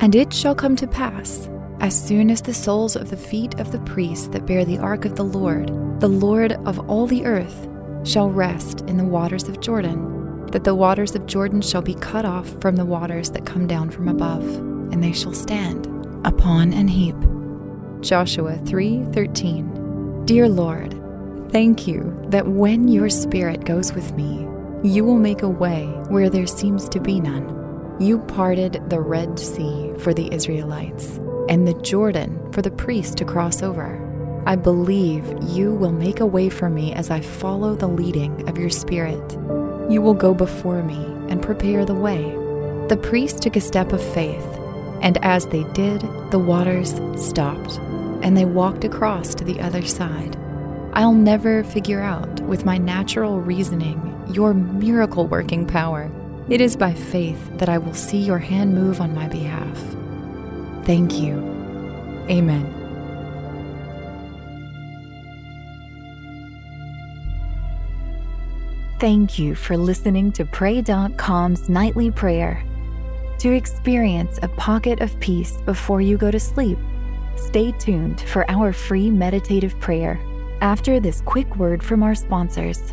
And it shall come to pass, as soon as the soles of the feet of the priests that bear the ark of the Lord, the Lord of all the earth, shall rest in the waters of Jordan, that the waters of Jordan shall be cut off from the waters that come down from above, and they shall stand upon an heap. Joshua 3:13. Dear Lord, thank you that when your spirit goes with me, you will make a way where there seems to be none. You parted the Red Sea for the Israelites and the Jordan for the priests to cross over. I believe you will make a way for me as I follow the leading of your Spirit. You will go before me and prepare the way. The priests took a step of faith, and as they did, the waters stopped, and they walked across to the other side. I'll never figure out, with my natural reasoning, your miracle working power. It is by faith that I will see your hand move on my behalf. Thank you. Amen. Thank you for listening to Pray.com's nightly prayer. To experience a pocket of peace before you go to sleep, stay tuned for our free meditative prayer after this quick word from our sponsors.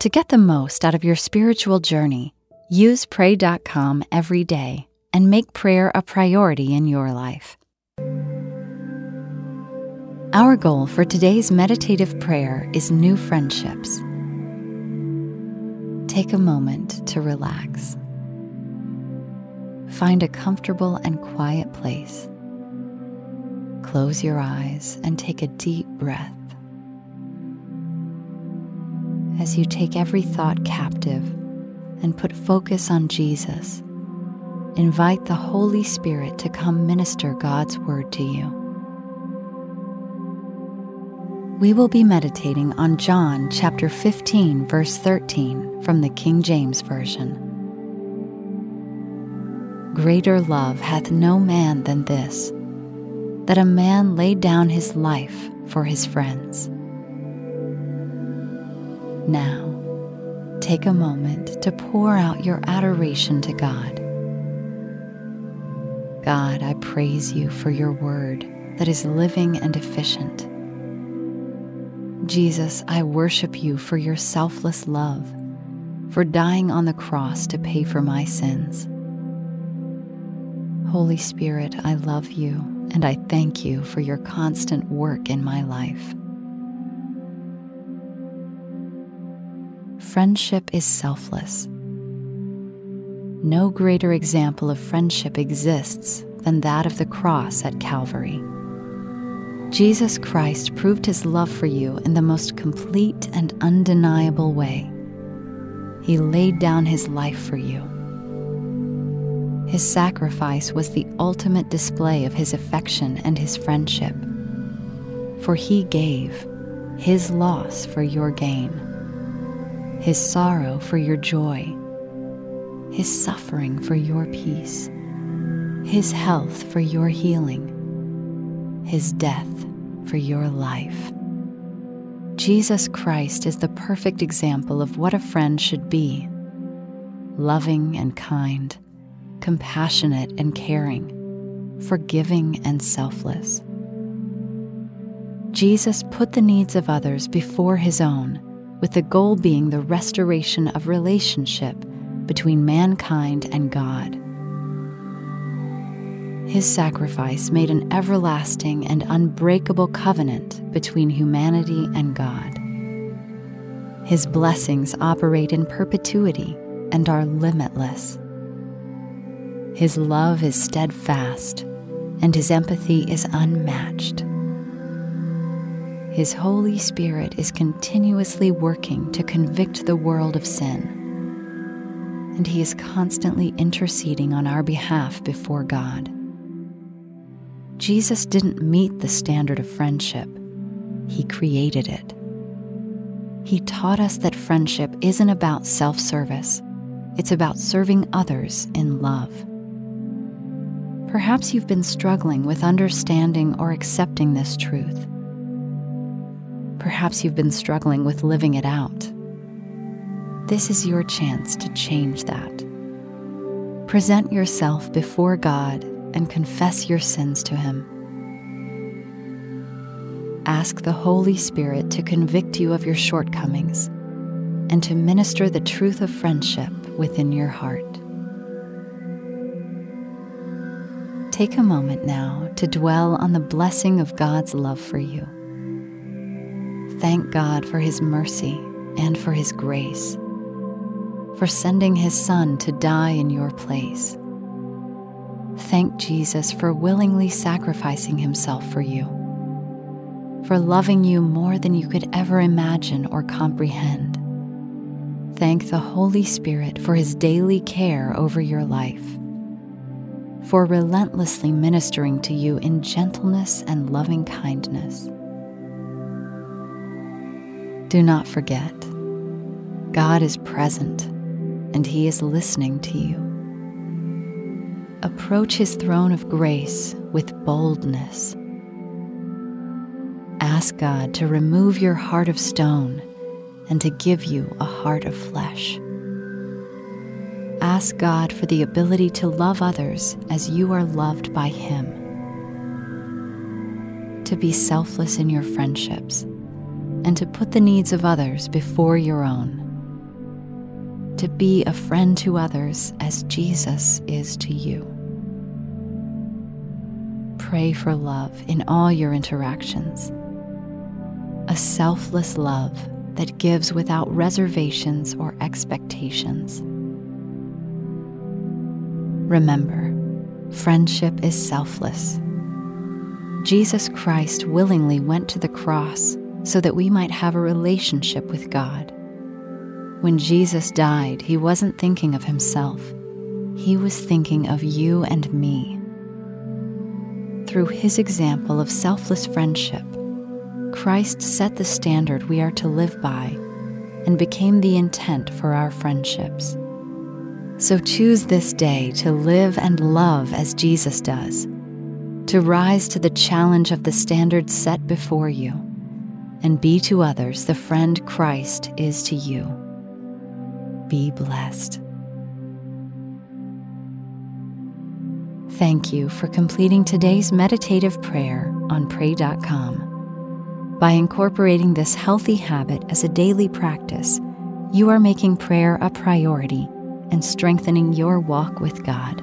To get the most out of your spiritual journey, use Pray.com every day and make prayer a priority in your life. Our goal for today's meditative prayer is new friendships. Take a moment to relax. Find a comfortable and quiet place. Close your eyes and take a deep breath. As you take every thought captive and put focus on Jesus, invite the Holy Spirit to come minister God's Word to you. We will be meditating on John chapter 15, verse 13 from the King James Version. Greater love hath no man than this, that a man lay down his life for his friends. Now, take a moment to pour out your adoration to God. God, I praise you for your word that is living and efficient. Jesus, I worship you for your selfless love, for dying on the cross to pay for my sins. Holy Spirit, I love you and I thank you for your constant work in my life. Friendship is selfless. No greater example of friendship exists than that of the cross at Calvary. Jesus Christ proved his love for you in the most complete and undeniable way. He laid down his life for you. His sacrifice was the ultimate display of his affection and his friendship. For he gave his loss for your gain, his sorrow for your joy, his suffering for your peace, his health for your healing, his death for your life. Jesus Christ is the perfect example of what a friend should be loving and kind, compassionate and caring, forgiving and selfless. Jesus put the needs of others before his own, with the goal being the restoration of relationship between mankind and God. His sacrifice made an everlasting and unbreakable covenant between humanity and God. His blessings operate in perpetuity and are limitless. His love is steadfast, and his empathy is unmatched. His Holy Spirit is continuously working to convict the world of sin, and he is constantly interceding on our behalf before God. Jesus didn't meet the standard of friendship, He created it. He taught us that friendship isn't about self service, it's about serving others in love. Perhaps you've been struggling with understanding or accepting this truth. Perhaps you've been struggling with living it out. This is your chance to change that. Present yourself before God and confess your sins to Him. Ask the Holy Spirit to convict you of your shortcomings and to minister the truth of friendship within your heart. Take a moment now to dwell on the blessing of God's love for you. Thank God for His mercy and for His grace, for sending His Son to die in your place thank Jesus for willingly sacrificing himself for you, for loving you more than you could ever imagine or comprehend. Thank the Holy Spirit for his daily care over your life, for relentlessly ministering to you in gentleness and loving kindness. Do not forget, God is present and he is listening to you approach his throne of grace with boldness. Ask God to remove your heart of stone and to give you a heart of flesh. Ask God for the ability to love others as you are loved by Him. To be selfless in your friendships and to put the needs of others before your own. To be a friend to others as Jesus is to you pray for love in all your interactions. A selfless love that gives without reservations or expectations. Remember, friendship is selfless. Jesus Christ willingly went to the cross so that we might have a relationship with God. When Jesus died, he wasn't thinking of himself, he was thinking of you and me through his example of selfless friendship, Christ set the standard we are to live by and became the intent for our friendships. So choose this day to live and love as Jesus does, to rise to the challenge of the standard set before you, and be to others the friend Christ is to you. Be blessed. Thank you for completing today's meditative prayer on Pray.com. By incorporating this healthy habit as a daily practice, you are making prayer a priority and strengthening your walk with God.